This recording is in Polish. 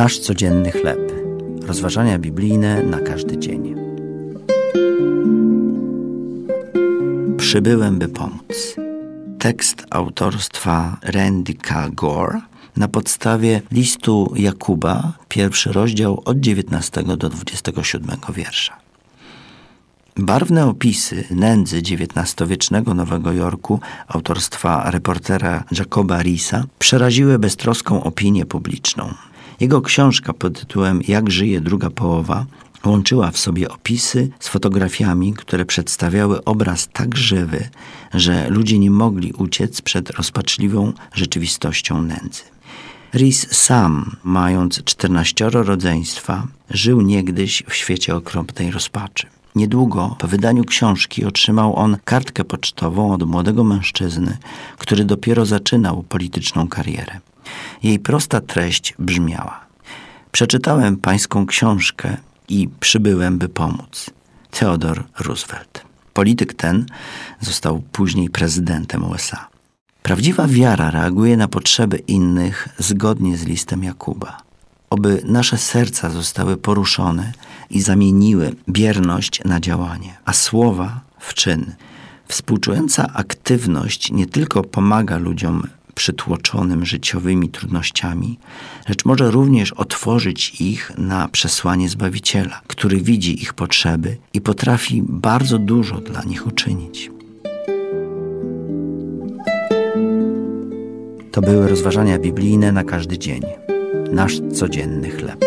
Nasz codzienny chleb. Rozważania biblijne na każdy dzień. Przybyłem, by pomóc. Tekst autorstwa Randy K. Gore na podstawie listu Jakuba, pierwszy rozdział od 19 do 27 wiersza. Barwne opisy nędzy XIX-wiecznego Nowego Jorku autorstwa reportera Jacoba Risa przeraziły beztroską opinię publiczną. Jego książka pod tytułem Jak żyje druga połowa łączyła w sobie opisy z fotografiami, które przedstawiały obraz tak żywy, że ludzie nie mogli uciec przed rozpaczliwą rzeczywistością nędzy. Rhys sam, mając czternaścioro rodzeństwa, żył niegdyś w świecie okropnej rozpaczy. Niedługo po wydaniu książki otrzymał on kartkę pocztową od młodego mężczyzny, który dopiero zaczynał polityczną karierę. Jej prosta treść brzmiała: Przeczytałem pańską książkę i przybyłem, by pomóc. Theodore Roosevelt. Polityk ten został później prezydentem USA. Prawdziwa wiara reaguje na potrzeby innych zgodnie z listem Jakuba. Oby nasze serca zostały poruszone i zamieniły bierność na działanie, a słowa w czyn. Współczująca aktywność nie tylko pomaga ludziom przytłoczonym życiowymi trudnościami, lecz może również otworzyć ich na przesłanie Zbawiciela, który widzi ich potrzeby i potrafi bardzo dużo dla nich uczynić. To były rozważania biblijne na każdy dzień, nasz codzienny chleb.